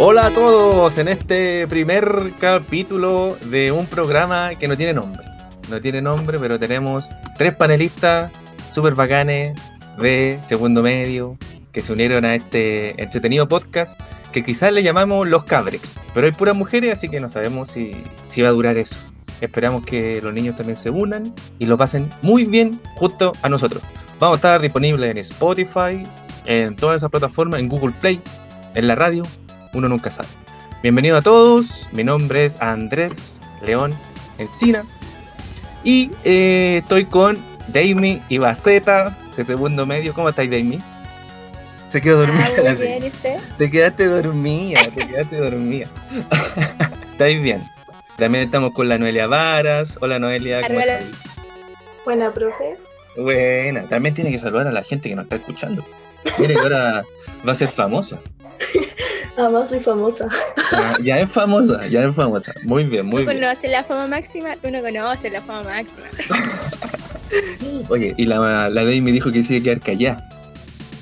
Hola a todos en este primer capítulo de un programa que no tiene nombre. No tiene nombre, pero tenemos tres panelistas súper bacanes de segundo medio que se unieron a este entretenido podcast que quizás le llamamos Los Cabrex. Pero hay puras mujeres, así que no sabemos si, va a durar eso. Esperamos que los niños también se unan y lo pasen muy bien justo a nosotros. Vamos a estar disponibles en Spotify, en todas esas plataformas, en Google Play, en la radio, uno nunca sabe. Bienvenido a todos, mi nombre es Andrés León Encina y eh, estoy con Daimi y Baceta de segundo medio. ¿Cómo estáis, Daimi? Se quedó dormida. Ah. Te quedaste dormida, te quedaste dormida. ¿Estáis bien? También estamos con la Noelia Varas. Hola Noelia. ¿cómo estáis? Buena, profe. Buena. También tiene que saludar a la gente que nos está escuchando. Mire que ahora va a ser famosa. Además soy famosa. Ah, Ya es famosa, ya es famosa. Muy bien, muy bien. conoces la fama máxima, tú no conoces la fama máxima. Oye, y la, la me dijo que se iba a quedar callada.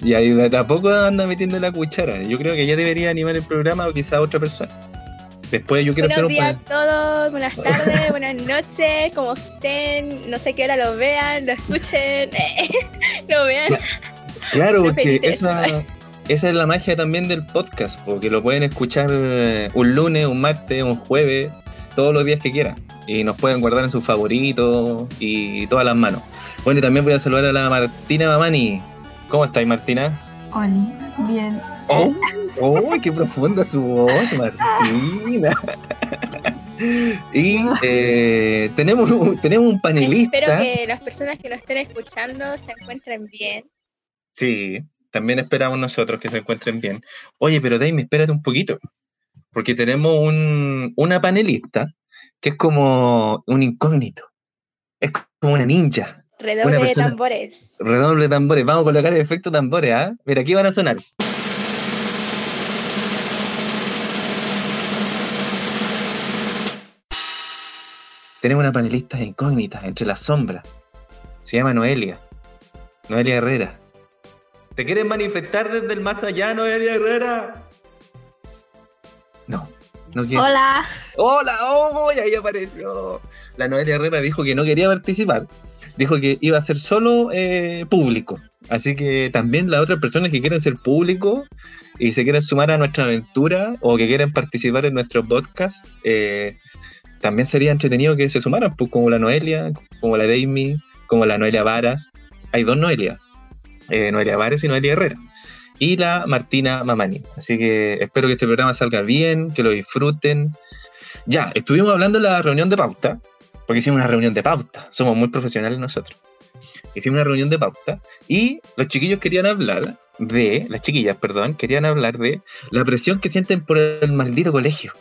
Y ahí tampoco anda metiendo la cuchara. Yo creo que ella debería animar el programa o quizá otra persona. Después yo quiero hacer Buenos un días panel. a todos, buenas tardes, buenas noches, como estén, no sé qué hora lo vean, lo escuchen, lo vean. Claro, porque esa, esa es la magia también del podcast, porque lo pueden escuchar eh, un lunes, un martes, un jueves, todos los días que quieran. Y nos pueden guardar en sus favoritos y todas las manos. Bueno, y también voy a saludar a la Martina Mamani. ¿Cómo estáis, Martina? Oli, bien. ¡Oh! ¡Oh! ¡Qué profunda su voz, Martina! y eh, tenemos, un- tenemos un panelista. Espero que las personas que nos estén escuchando se encuentren bien. Sí, también esperamos nosotros que se encuentren bien. Oye, pero Daime, espérate un poquito, porque tenemos un, una panelista que es como un incógnito. Es como una ninja. Redoble de tambores. Redoble de tambores. Vamos a colocar el efecto tambores, ¿ah? Mira, aquí van a sonar. Tenemos una panelista incógnita entre las sombras. Se llama Noelia. Noelia Herrera. ¿Te quieres manifestar desde el más allá, Noelia Herrera? No, no quiere. Hola. ¡Hola! ¡Oh! y ahí apareció. La Noelia Herrera dijo que no quería participar. Dijo que iba a ser solo eh, público. Así que también las otras personas que quieren ser público y se quieren sumar a nuestra aventura o que quieren participar en nuestro podcast, eh, también sería entretenido que se sumaran, pues como la Noelia, como la Daimi, como la Noelia Varas. Hay dos Noelia. eh, Noelia Varas y Noelia Herrera. Y la Martina Mamani. Así que espero que este programa salga bien, que lo disfruten. Ya, estuvimos hablando en la reunión de pauta, porque hicimos una reunión de pauta, somos muy profesionales nosotros. Hicimos una reunión de pauta y los chiquillos querían hablar de, las chiquillas, perdón, querían hablar de la presión que sienten por el maldito colegio.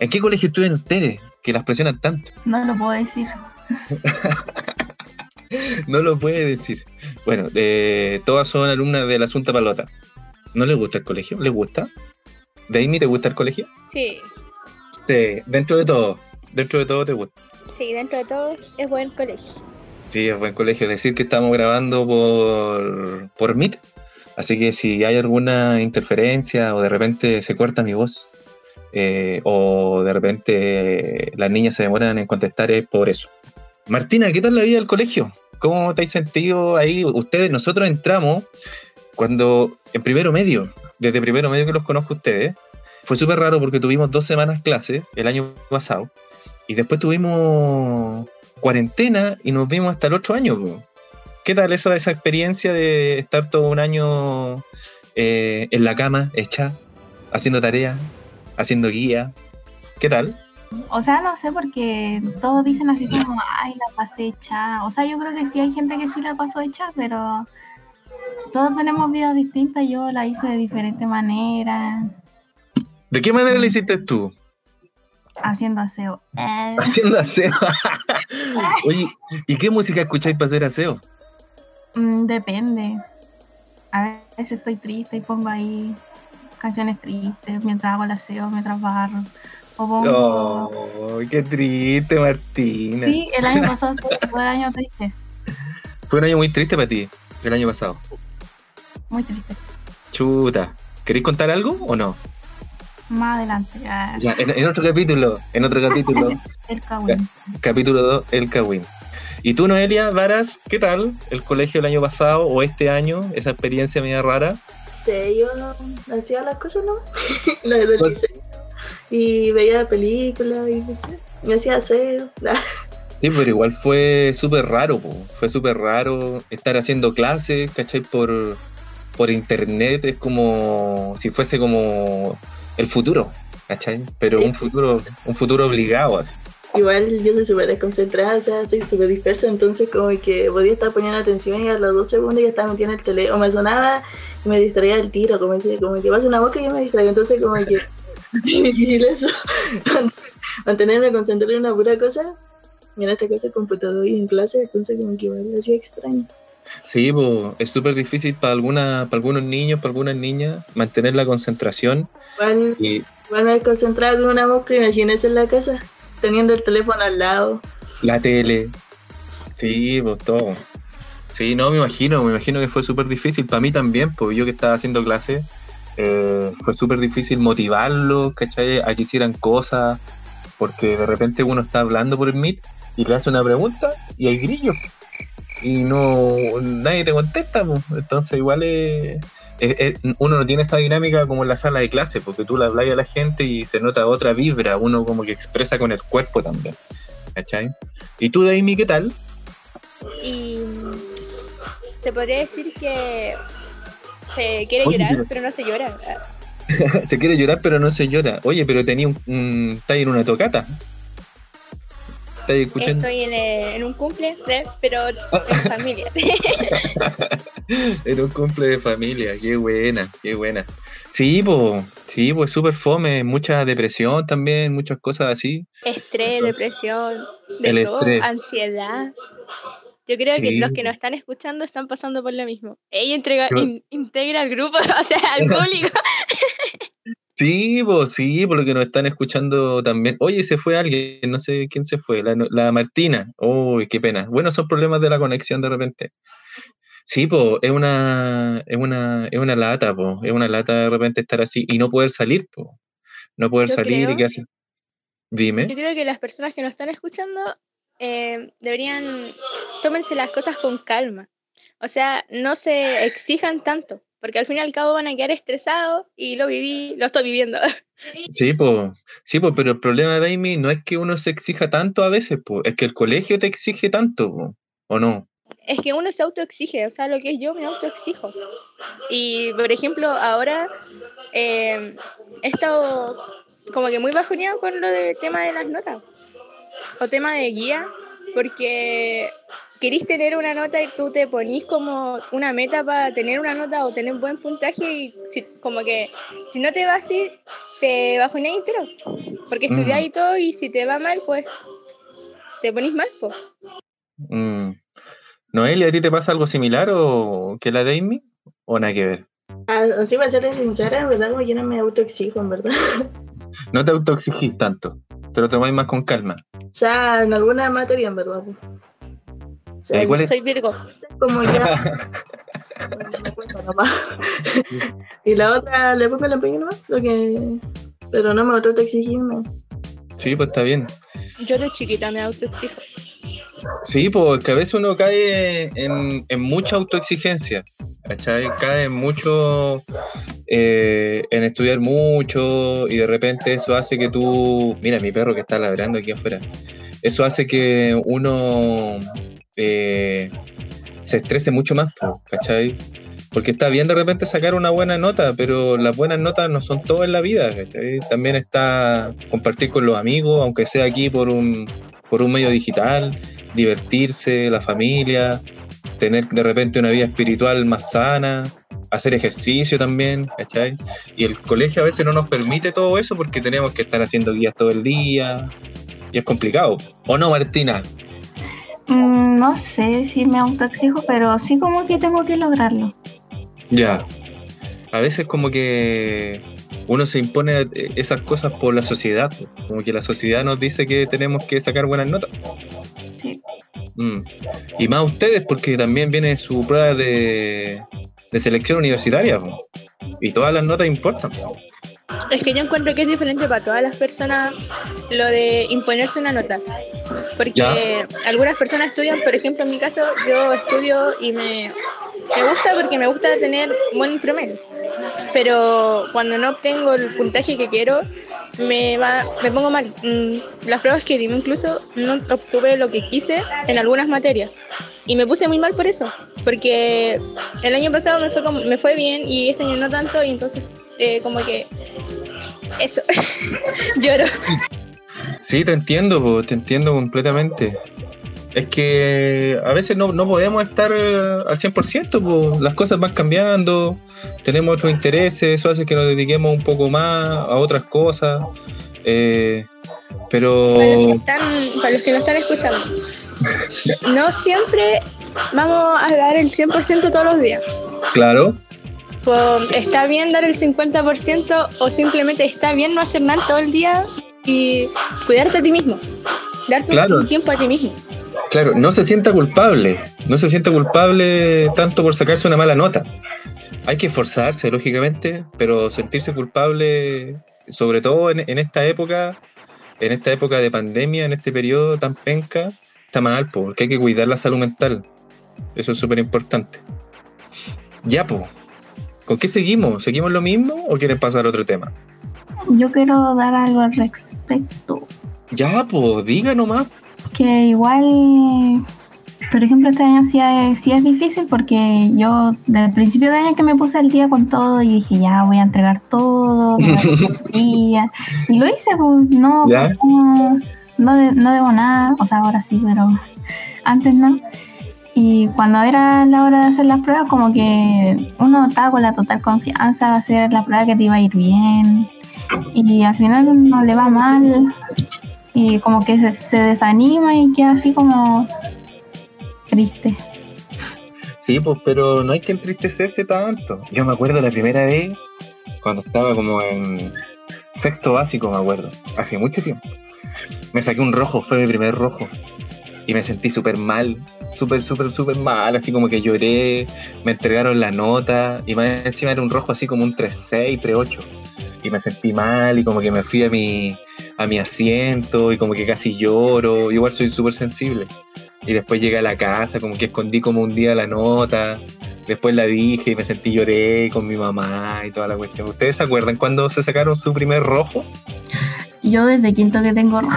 ¿En qué colegio estudian ustedes que las presionan tanto? No lo puedo decir. No lo puede decir. Bueno, eh, todas son alumnas de la Asunta Palota. ¿No les gusta el colegio? ¿Les gusta? ¿Daimi te gusta el colegio? Sí, Sí, dentro de todo. Dentro de todo te gusta. Sí, dentro de todo es buen colegio. Sí, es buen colegio. Decir que estamos grabando por, por Meet. Así que si hay alguna interferencia o de repente se corta mi voz eh, o de repente las niñas se demoran en contestar es por eso. Martina, ¿qué tal la vida del colegio? ¿Cómo te has sentido ahí? Ustedes, nosotros entramos cuando en primero medio, desde primero medio que los conozco ustedes. Fue súper raro porque tuvimos dos semanas clase el año pasado y después tuvimos cuarentena y nos vimos hasta el otro año. po. ¿Qué tal esa, esa experiencia de estar todo un año eh, en la cama, hecha, haciendo tareas, haciendo guía? ¿Qué tal? O sea, no sé porque todos dicen así como, ay, la pasé hecha. O sea, yo creo que sí hay gente que sí la pasó hecha, pero todos tenemos vidas distintas. Yo la hice de diferente manera, ¿De qué manera lo hiciste tú? Haciendo aseo. Eh, Haciendo aseo. Oye, ¿y qué música escucháis para hacer aseo? mm, depende. A veces estoy triste y pongo ahí canciones tristes mientras hago el aseo, mientras barro. O pongo... Oh, qué triste, Martina. Sí, el año pasado fue, el año triste. Fue un año muy triste para ti, el año pasado. Muy triste. Chuta. ¿Queréis contar algo o no? Más adelante. ah, Ya, en, en otro capítulo, en otro capítulo, el Kawin. capítulo 2, el Kawin. ¿Y tú, Noelia Varas, qué tal el colegio el año pasado o este año? Esa experiencia media rara. sé, yo no hacía las cosas, ¿no? la del Pues- liceo. Y veía películas y no sé. Y hacía aseo. Sí, pero igual fue súper raro, po. fue súper raro estar haciendo clases, ¿cachai? Por, por internet es como si fuese como el futuro, ¿cachai? Pero un futuro, un futuro obligado, así. Igual yo soy súper desconcentrada, o sea, soy súper dispersa, entonces como que podía estar poniendo atención y a los dos segundos ya estaba metida en el teléfono, o me sonaba y me distraía el tiro, como, decía, como que pasa una boca y yo me distraigo, entonces como que difícil eso, mantenerme concentrada en una pura cosa, y en caso el computador y en clase, entonces como que igual hacía extraño. Sí, po, es súper difícil para, alguna, para algunos niños, para algunas niñas, mantener la concentración. Igual, Y igual me concentraba con una mosca, imagínense en la casa, teniendo el teléfono al lado. la tele. Sí, pues todo. Sí, no, me imagino, me imagino que fue súper difícil. Para mí también, pues yo que estaba haciendo clase, eh, fue súper difícil motivarlos, ¿cachai? A que hicieran cosas, porque de repente uno está hablando por el Meet y le hace una pregunta y hay grillos. Y no, nadie te contesta, pues. Entonces igual es, es- es- uno no tiene esa dinámica como en la sala de clase, porque tú le hablas a la gente y se nota otra vibra, uno como que expresa con el cuerpo también. ¿Cachai? ¿Y tú, Daimi, qué tal? Y se podría decir que se quiere Oye, llorar, pero- no se llora. Se quiere llorar, pero no se llora. Oye, pero tenía un, un está ahí en una tocata. ¿Estás escuchando? Estoy en, eh, en un cumple, ¿eh? pero Ah. en familia. Era un cumple de familia, qué buena, qué buena. Sí, pues, sí, pues súper fome, mucha depresión también, muchas cosas así. Estrés, Entonces, depresión, de el todo, estrés. ansiedad. Yo creo que los que nos están escuchando están pasando por lo mismo. Ella entrega, Yo- in- integra al grupo, o sea, al público. Sí, pues sí, por lo que nos están escuchando también. Oye, se fue alguien, no sé quién se fue, la, la Martina. Uy, qué pena. Bueno, son problemas de la conexión de repente. Sí, pues es una, es una, es una lata, pues, es una lata de repente estar así y no poder salir, pues. No poder Yo salir y creo- quedarse. Dime. Yo creo que las personas que nos están escuchando eh, deberían tómense las cosas con calma. O sea, no se exijan tanto, porque al fin y al cabo van a quedar estresados y lo viví, lo estoy viviendo. Sí, pues, sí, pues, pero el problema de Amy no es que uno se exija tanto a veces, pues, es que el colegio te exige tanto, po, ¿o no? es que uno se autoexige, o sea, lo que es yo me autoexijo. Y, por ejemplo, ahora eh, he estado como que muy bajoneado con lo del tema de las notas o tema de guía, porque querís tener una nota y tú te ponís como una meta para tener una nota o tener buen puntaje y si- como que si no te va así, te bajoneas entero, porque Mm. estudiás y todo y si te va mal, pues te ponís mal, pues. Mm. Noelia, ¿a ti te pasa algo similar o que la de Amy? ¿O nada que ver? Ah, Así para ser sincera, en verdad, como yo no me autoexijo, en verdad. No te autoexigís tanto, te lo tomáis más con calma. O sea, en alguna materia, en verdad. pues. Eh, ¿cuál es? Soy Virgo. como ya. me cuenta nomás. y la otra le pongo el empeño nomás, lo que. Pero no me trato de exigir, no. Sí, pues está bien. Yo de chiquita me autoexijo. Sí, pues que a veces uno cae en, en mucha autoexigencia, ¿cachai? Cae en mucho, eh, en estudiar mucho y de repente eso hace que tú, mira mi perro que está ladrando aquí afuera, eso hace que uno eh, se estrese mucho más, ¿cachai? Porque está bien de repente sacar una buena nota, pero las buenas notas no son todo en la vida, ¿cachai? También está compartir con los amigos, aunque sea aquí por un, por un medio digital, divertirse, la familia, tener de repente una vida espiritual más sana, hacer ejercicio también, ¿cachai? Y el colegio a veces no nos permite todo eso porque tenemos que estar haciendo guías todo el día y es complicado. ¿O no, Martina? Mm, no sé si me autoexijo, pero sí como que tengo que lograrlo. Ya. A veces como que uno se impone eh, esas cosas por la sociedad, como que la sociedad nos dice que tenemos que sacar buenas notas. Sí. Mm. Y más ustedes, porque también viene su prueba de, de selección universitaria, po. y todas las notas importan. po. Es que yo encuentro que es diferente para todas las personas lo de imponerse una nota. Porque Ya. algunas personas estudian, por ejemplo, en mi caso, yo estudio y me, me gusta porque me gusta tener buen promedio. Pero cuando no obtengo el puntaje que quiero, me, va, me pongo mal. Mm, Las pruebas que dimos incluso no obtuve lo que quise en algunas materias. Y me puse muy mal por eso. Porque el año pasado me fue, como- me fue bien y este año no tanto. Y entonces, eh, como que. Eso. Lloro. Sí, te entiendo, po, te entiendo completamente. Es que a veces no, no podemos estar eh, al 100%, po. las cosas van cambiando, tenemos otros intereses, eso hace que nos dediquemos un poco más a otras cosas. eh, pero Para los, que están, para los que nos están escuchando. No siempre vamos a dar el 100% todos los días. claro, Está bien dar el 50% o simplemente está bien no hacer nada todo el día y cuidarte a ti mismo. Darte Claro. un tiempo a ti mismo. claro, no se sienta culpable, no se sienta culpable tanto por sacarse una mala nota. Hay que esforzarse, lógicamente, pero sentirse culpable, sobre todo en, en esta época, en esta época de pandemia, en este periodo tan penca, está mal, po, porque hay que cuidar la salud mental. Eso es súper importante. Ya, pues. ¿Con qué seguimos? ¿Seguimos lo mismo o quieren pasar a otro tema? Yo quiero dar algo al respecto. Ya, pues, diga nomás. Que igual, por ejemplo, este año sí es, sí es difícil porque yo del principio de año que me puse al día con todo y dije, ya voy a entregar todo, el día. y lo hice, pues no, de- no debo nada, o sea, ahora sí, pero antes no. Y cuando era la hora de hacer las pruebas, como que uno estaba con la total confianza de hacer la prueba que te iba a ir bien. Y al final no le va mal. Y como que se, se desanima y queda así como triste. Sí, pues, pero no hay que entristecerse tanto. Yo me acuerdo la primera vez, cuando estaba como en sexto básico, me acuerdo, hace mucho tiempo. Me saqué un rojo, fue mi primer rojo. Y me sentí súper mal, súper, súper, súper mal, así como que lloré, me entregaron la nota, y más encima era un rojo así como un 3-6, 3-8. Y me sentí mal, y como que me fui a mi, a mi asiento, y como que casi lloro, igual soy súper sensible. Y después llegué a la casa, como que escondí como un día la nota. Después la dije y me sentí lloré con mi mamá y toda la cuestión. ¿Ustedes se acuerdan cuando se sacaron su primer rojo? Yo desde quinto que tengo rojo.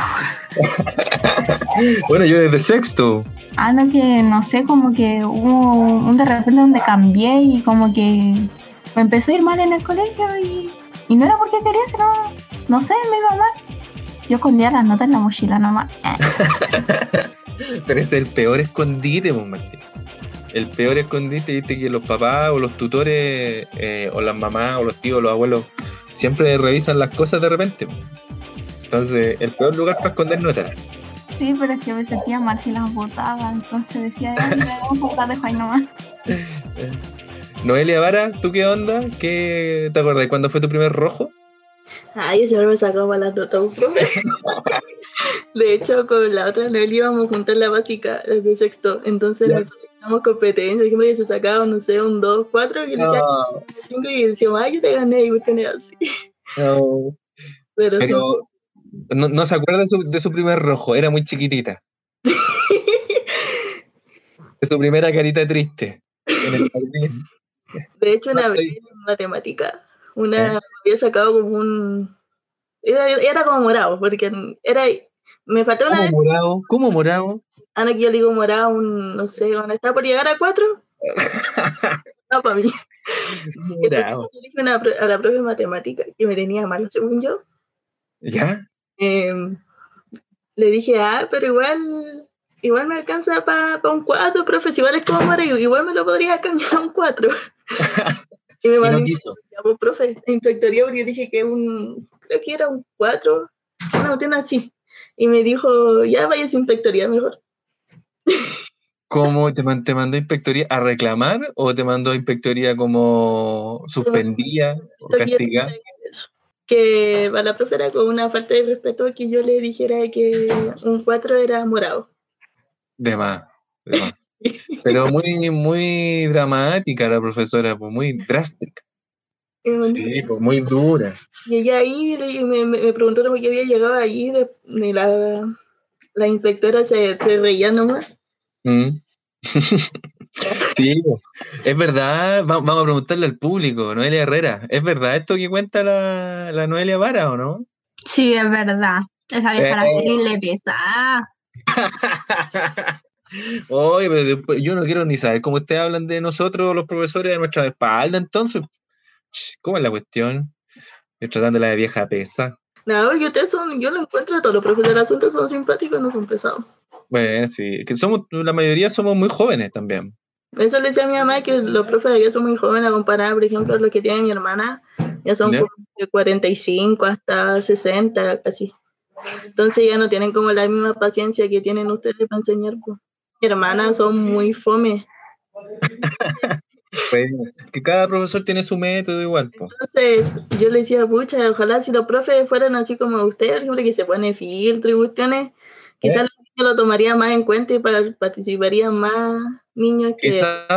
Bueno, yo desde sexto. Ah, no, que no sé, como que hubo un de repente donde cambié y como que me empezó a ir mal en el colegio y, y no era porque quería, sino, no sé, me iba mal. Yo escondía las notas en la mochila nomás. Pero es el peor escondite, pues, Martín. El peor escondite, viste que los papás o los tutores, eh, o las mamás, o los tíos, o los abuelos, siempre revisan las cosas de repente. pues. Entonces, el peor lugar para esconder notas. Sí, pero es que me sentía mal si las botaba, entonces decía, "Ay, me voy a dejo ahí nomás. Noelia Vara, ¿tú qué onda? ¿Qué te acuerdas? ¿Cuándo fue tu primer rojo? Ay, ese hombre me sacó malas notas, un profe. De hecho, con la otra Nelly íbamos juntas la básica desde sexto. Entonces Ya. nosotros teníamos competencia. Siempre que se sacaba, no sé, un 2, 4, y le decía No, 5 y decíamos, ay, yo te gané, y cuestiones así. no. Pero, sí, Pero no, no se acuerda de su, de su primer rojo, era muy chiquitita. De su primera carita triste. En el jardín. de hecho, una vez en matemática, una ¿Eh? había sacado como un. Era, era como morado, porque era. Me faltó una ¿Cómo vez. morado? ¿Cómo morado? Ah, no, que yo digo morado, un. No sé, cuando está por llegar a 4. No, para mí. Morado. Entonces, yo le dije una a la profe de matemática que me tenía mal, según yo. ¿Ya? Em, le dije, ah, pero igual, igual me alcanza para un 4, profe, si igual es como morado, igual me lo podría cambiar a un 4. y me mandó no profe, inspectoría porque yo dije que un, creo que era un 4, una cuestión así. Y me dijo, ya vaya a inspectoría mejor. ¿Cómo te, te mandó a inspectoría a reclamar o te mandó a inspectoría como suspendida o castigada? Que para la profe era con una falta de respeto que yo le dijera que un 4 era morado. De más, de más. Pero muy, muy dramática la profesora, pues muy drástica. Sí, pues muy dura. Llegué ahí y me, me, preguntaron por qué había llegado ahí la, la inspectora se, se reía nomás. Mm. Sí, es verdad, va- vamos a preguntarle al público, Noelia Herrera, ¿es verdad esto que cuenta la, la Noelia Vara o no? Sí, es verdad. Esa vieja Eh. terrible pesada. Oye, pero después, yo no quiero ni saber cómo ustedes hablan de nosotros, los profesores, de nuestra espalda, entonces. ¿Cómo es la cuestión? Estoy tratándola de vieja pesa. No, porque ustedes son, yo lo encuentro a todos los profesores del asunto son simpáticos, no son pesados. Bueno, sí, que somos, la mayoría somos muy jóvenes también. Eso le decía a mi mamá que los profes de allá son muy jóvenes a comparar, por ejemplo, los que tiene mi hermana, ya son Ya. de 45 hasta 60 casi. Entonces ya no tienen como la misma paciencia que tienen ustedes para enseñar. pues. Mi hermana son muy fome. Bueno, que cada profesor tiene su método igual, pues. Entonces yo le decía, pucha, ojalá si los profes fueran así como ustedes, por ejemplo, que se pone filtro y cuestiones, quizás niños lo tomarían más en cuenta y participarían más niños que... Quizás,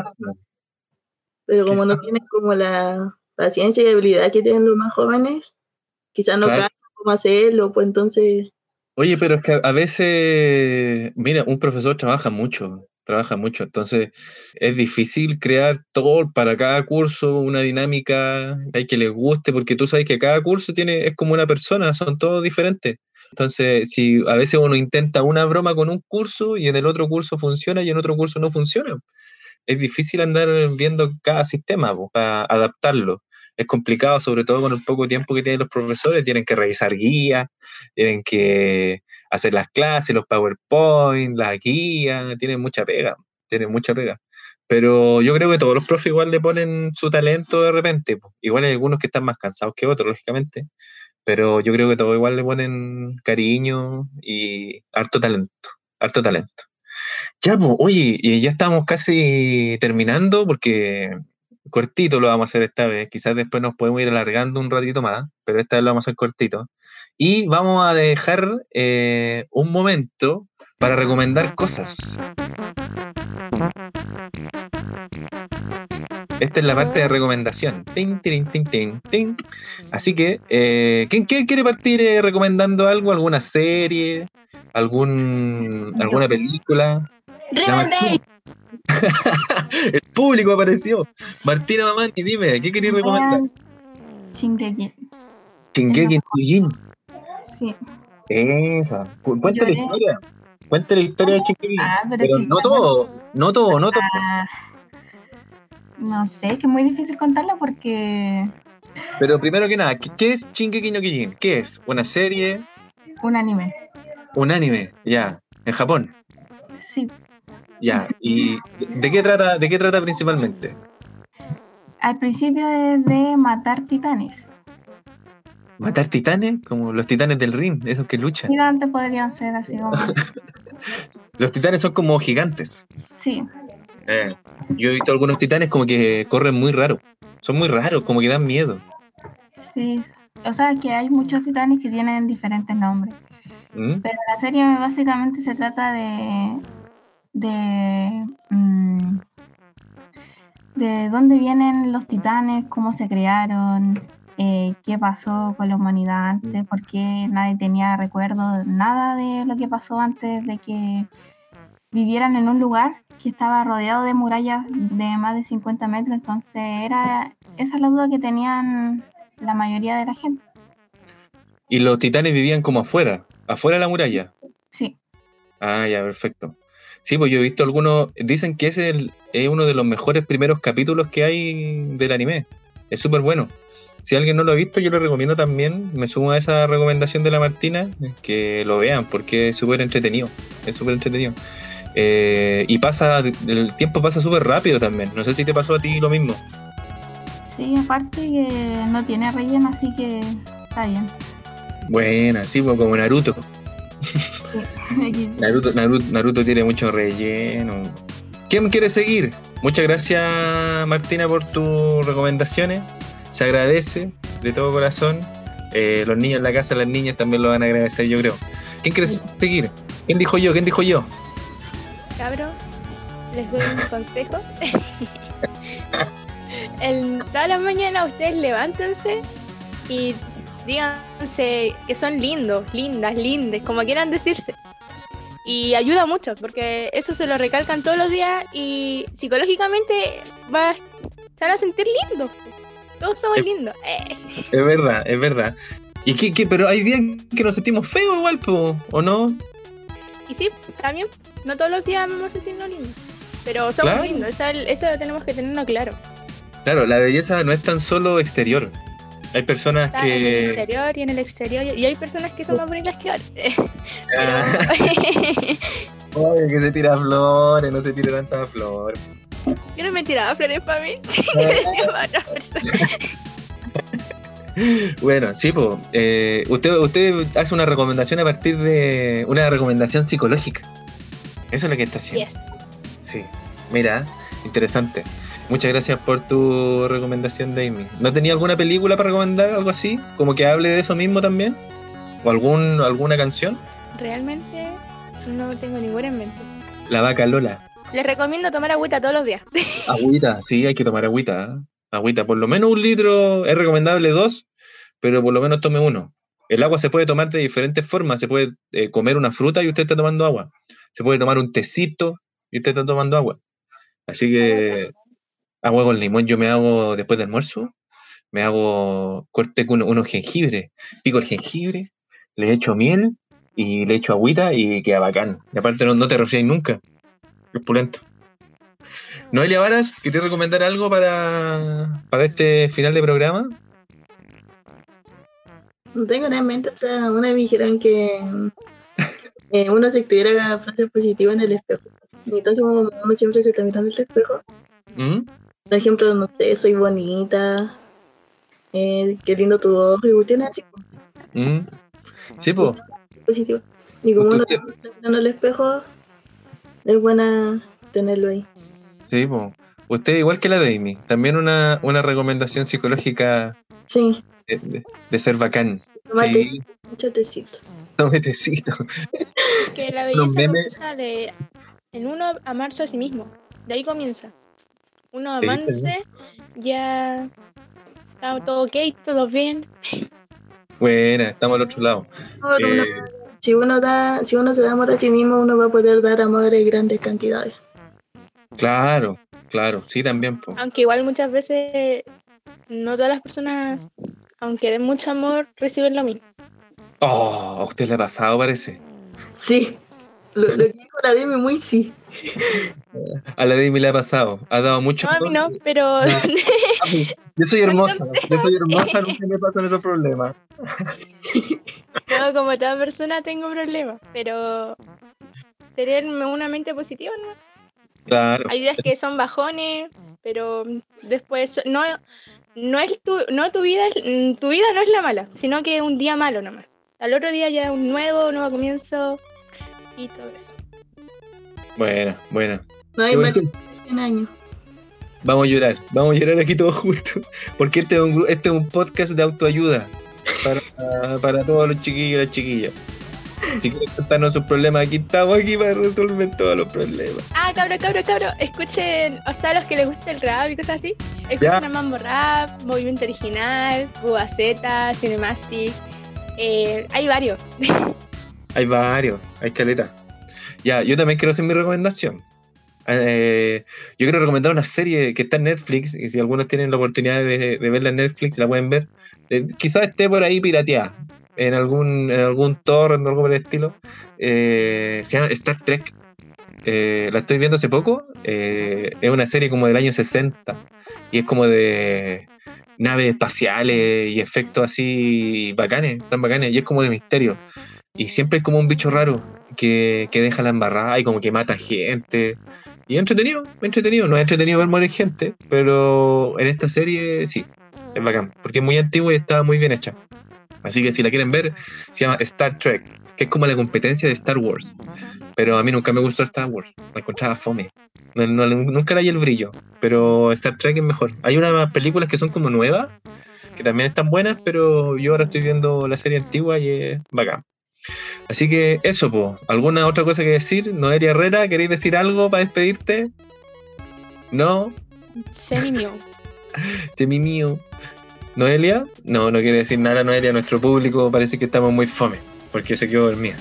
Pero como no tienen como la paciencia y habilidad que tienen los más jóvenes, quizás no Claro. cachan cómo hacerlo, pues entonces, Oye, pero es que a veces, mira, un profesor trabaja mucho, trabaja mucho, entonces es difícil crear todo para cada curso una dinámica hay que les guste, porque tú sabes que cada curso tiene, es como una persona, son todos diferentes. Entonces, si a veces uno intenta una broma con un curso y en el otro curso funciona y en otro curso no funciona, es difícil andar viendo cada sistema para adaptarlo. Es complicado, sobre todo con el poco tiempo que tienen los profesores, tienen que revisar guías, tienen que hacer las clases, los PowerPoint, las guías, tienen mucha pega, tienen mucha pega. Pero yo creo que todos los profes igual le ponen su talento de repente. Igual hay algunos que están más cansados que otros, lógicamente. Pero yo creo que todos igual le ponen cariño y harto talento, harto talento. Ya, pues, oye, ya estamos casi terminando porque cortito lo vamos a hacer esta vez. Quizás después nos podemos ir alargando un ratito más, pero esta vez lo vamos a hacer cortito. Y vamos a dejar eh, un momento para recomendar cosas. Esta es la parte de recomendación. Tin, tin, tin, tin. Así que, eh, ¿quién, quién quiere partir eh, recomendando algo? ¿Alguna serie? ¿Algún, ¿Alguna película? El público apareció. Martina Mamani, dime, ¿qué querías recomendar? Shingeki. Shingeki no Kyojin. Sí. Esa. Cu- Cuenta la historia. Cuenta la historia de Shingeki. Ah, pero Pero no todo, no todo, no todo. Ah, no sé, que es muy difícil contarlo porque Pero primero que nada, ¿qué, qué es Shingeki no Kyojin? ¿Qué es? ¿Una serie? un anime. ¿Un anime? Ya. ¿En Japón? Sí. Ya. ¿Y de, de qué trata, de qué trata principalmente? Al principio es de matar titanes. ¿Matar titanes? Como los titanes del ring, esos que luchan. Gigantes podrían ser así como. Los titanes son como gigantes. Sí, Eh, yo he visto algunos titanes como que corren muy raro. Son muy raros, como que dan miedo. sí. O sea, que hay muchos titanes que tienen diferentes nombres. ¿Mm? Pero la serie básicamente se trata de. de. mm, de dónde vienen los titanes, cómo se crearon, eh, qué pasó con la humanidad antes, por qué nadie tenía recuerdo, nada de lo que pasó antes de que vivieran en un lugar que estaba rodeado de murallas de más de 50 metros. Entonces, era esa es la duda que tenían la mayoría de la gente. Y los titanes vivían como afuera, afuera de la muralla. Sí. Ah, ya, perfecto. Sí, pues yo he visto algunos, dicen que ese es, el- es uno de los mejores primeros capítulos que hay del anime. Es súper bueno. Si alguien no lo ha visto, yo lo recomiendo también. Me sumo a esa recomendación de la Martina, que lo vean, porque es súper entretenido. Es súper entretenido. Eh, y pasa, el tiempo pasa súper rápido también. No sé si te pasó a ti lo mismo. Sí, aparte que no tiene relleno, así que está bien. Buena, sí, pues como Naruto. Naruto, Naruto, Naruto tiene mucho relleno. ¿Quién quiere seguir? Muchas gracias Martina por tus recomendaciones. Se agradece de todo corazón. Eh, los niños en la casa, las niñas también lo van a agradecer, yo creo. ¿Quién quiere seguir? ¿Quién dijo yo? ¿Quién dijo yo? Cabro, les doy un consejo. en todas las mañanas ustedes levántense y díganse que son lindos, lindas, lindes, como quieran decirse. Y ayuda mucho, porque eso se lo recalcan todos los días y psicológicamente va, se van a sentir lindos. Todos somos Es- lindos. Eh. Es verdad, es verdad. ¿Y qué, qué? Pero hay días que nos sentimos feos igual, po, ¿o no? Y sí, también, no todos los días vamos a sentirnos lindos. Pero somos Claro. lindos, eso, eso tenemos que tenerlo claro. Claro, la belleza no es tan solo exterior. Hay personas Está en el que... interior y en el exterior. Y hay personas que son más bonitas que otras. Pero Ah, Ay, que se tira flores, no se tire tantas flores. Yo no me tiraba flores para mí. Decía para otras personas. Bueno, sí, pues. usted, usted hace una recomendación a partir de una recomendación psicológica. Eso es lo que está haciendo. Yes. Sí. Mira, interesante. Muchas gracias por tu recomendación, Damien. ¿No tenía alguna película para recomendar, algo así? Como que hable de eso mismo también. ¿O algún, alguna canción? Realmente no tengo ninguna en mente. La vaca Lola. Les recomiendo tomar agüita todos los días. Agüita, sí, hay que tomar agüita. ¿eh? Agüita, por lo menos un litro, es recomendable dos, pero por lo menos tome uno. El agua se puede tomar de diferentes formas. Se puede eh, comer una fruta y usted está tomando agua. Se puede tomar un tecito y usted está tomando agua. Así que agua con limón yo me hago después del almuerzo. Me hago corte con unos jengibre. Pico el jengibre, le echo miel y le echo agüita y queda bacán. Y aparte no, no te resfrías nunca. Es pulento. Noelia Varas, ¿querías recomendar algo para, para este final de programa? No tengo nada en mente, o sea, una me dijeron que eh, uno se escribiera frases positivas en el espejo. Y entonces como uno siempre se está mirando el espejo. ¿Mm? Por ejemplo, no sé, soy bonita, eh, qué lindo tu ojo, y tiene así ¿Mm? Sí, pues. positivo. Y como uno se está mirando el espejo, es buena tenerlo ahí. Sí, po. Usted igual que la de Amy, también una, una recomendación psicológica Sí, de, de- de ser bacán. tomate Sí, mucho tecito. tome tecito. Que la belleza comienza de, en uno amarse a sí mismo. De ahí comienza. Uno amándose, ya está todo ok, todo bien. Buena, estamos al otro lado. Eh, si uno da, si uno se da amor a sí mismo, uno va a poder dar amor en grandes cantidades. claro, claro, sí, también. Po. Aunque igual muchas veces no todas las personas, aunque den mucho amor, reciben lo mismo. Oh, a usted le ha pasado, parece. Sí, lo, lo que dijo la Demi muy sí. A la de Amy le ha pasado. Ha dado mucho No, a mí no, pero Yo soy hermosa, yo soy hermosa, nunca me pasan esos problemas. no, como toda persona tengo problemas. Pero tener una mente positiva, ¿no? Claro. Hay días que son bajones, pero después no, no es tu, no tu vida, es- tu vida no es la mala, sino que es un día malo nomás. Al otro día ya un nuevo, nuevo comienzo y todo eso. Buena, buena. No hay más 100 años. Vamos a llorar, vamos a llorar aquí todos juntos. Porque este es un, gru- este es un podcast de autoayuda para, para todos los chiquillos y las chiquillas. Si quieren contarnos sus problemas, aquí estamos aquí para resolver todos los problemas. Ah, cabro, cabro, cabro, escuchen, o sea, los que les gusta el rap y cosas así, escuchen Ya. a Mambo Rap, Movimiento Original, Bubaceta, Cinemastic, eh, hay varios. Hay varios, hay caleta. Ya, yo también quiero hacer mi recomendación. Eh, yo quiero recomendar una serie que está en Netflix, y si algunos tienen la oportunidad de, verla en Netflix, la pueden ver. Eh, quizás esté por ahí pirateada, en algún, en algún torrent o algo por el estilo. Eh, se llama Star Trek. Eh, la estoy viendo hace poco. Eh, es una serie como del año 60 y es como de naves espaciales y efectos así bacanes, tan bacanes, y es como de misterio. Y siempre es como un bicho raro que, que deja la embarrada y como que mata gente. Y entretenido, entretenido. No es entretenido ver morir gente, pero en esta serie sí, es bacán. Porque es muy antigua y está muy bien hecha. Así que si la quieren ver, se llama Star Trek, que es como la competencia de Star Wars. Pero a mí nunca me gustó Star Wars, la encontraba fome. Nunca le hay el brillo, pero Star Trek es mejor. Hay unas películas que son como nuevas, que también están buenas, pero yo ahora estoy viendo la serie antigua y es bacán. Así que eso, po. ¿Alguna otra cosa que decir? Noelia Herrera, ¿queréis decir algo para despedirte? ¿No? Semi mío. Temi mío. ¿Noelia? No, no quiere decir nada, Noelia. Nuestro público parece que estamos muy fome, porque se quedó dormida.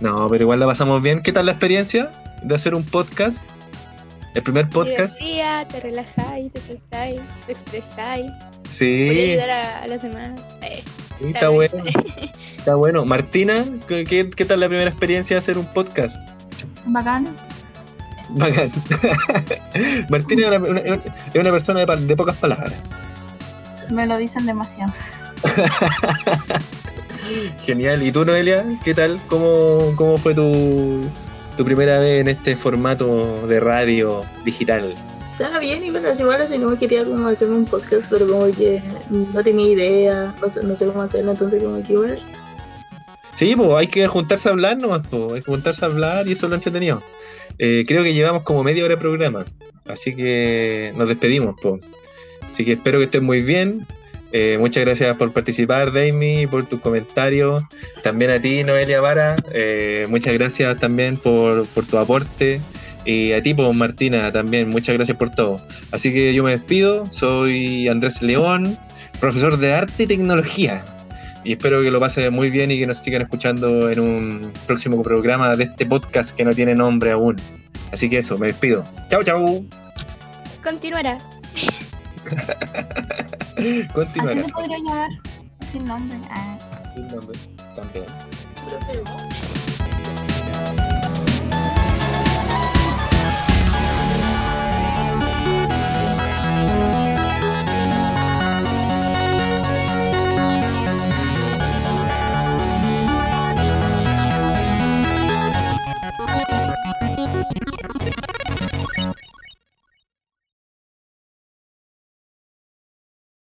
No, pero igual la pasamos bien. ¿Qué tal la experiencia de hacer un podcast? El primer podcast. Te relajáis, te soltáis, te expresáis. Sí, ayudar a, a los demás. Eh, sí, está bueno. Está bueno. Martina, ¿qué, qué, tal la primera experiencia de hacer un podcast? Bacán. Bacán. Martina es una, una- es una persona de, de pocas palabras. Me lo dicen demasiado. Genial. ¿Y tú, Noelia? ¿Qué tal? ¿Cómo, cómo fue tu, tu primera vez en este formato de radio digital? Suena bien, y bueno, igual así como quería como hacerme un podcast, pero como que no tenía idea, no sé, no sé cómo hacerlo, entonces como que igual. Sí, pues hay que juntarse a hablar nomás, pues. Hay que juntarse a hablar y eso es lo entretenido. Eh, creo que llevamos como media hora de programa, así que nos despedimos, pues. Así que espero que estén muy bien. Eh, muchas gracias por participar, Daimi, por tus comentarios. También a ti, Noelia Vara. eh, muchas gracias también por, por tu aporte. Y a ti, pues, Martina, también. Muchas gracias por todo. Así que yo me despido. Soy Andrés León, profesor de arte y tecnología. Y espero que lo pasen muy bien y que nos sigan escuchando en un próximo programa de este podcast que no tiene nombre aún. Así que eso, me despido. Chao, chao. Continuará. Así Continuará. te podría llamar. Sin nombre. Ah. Sin nombre, También.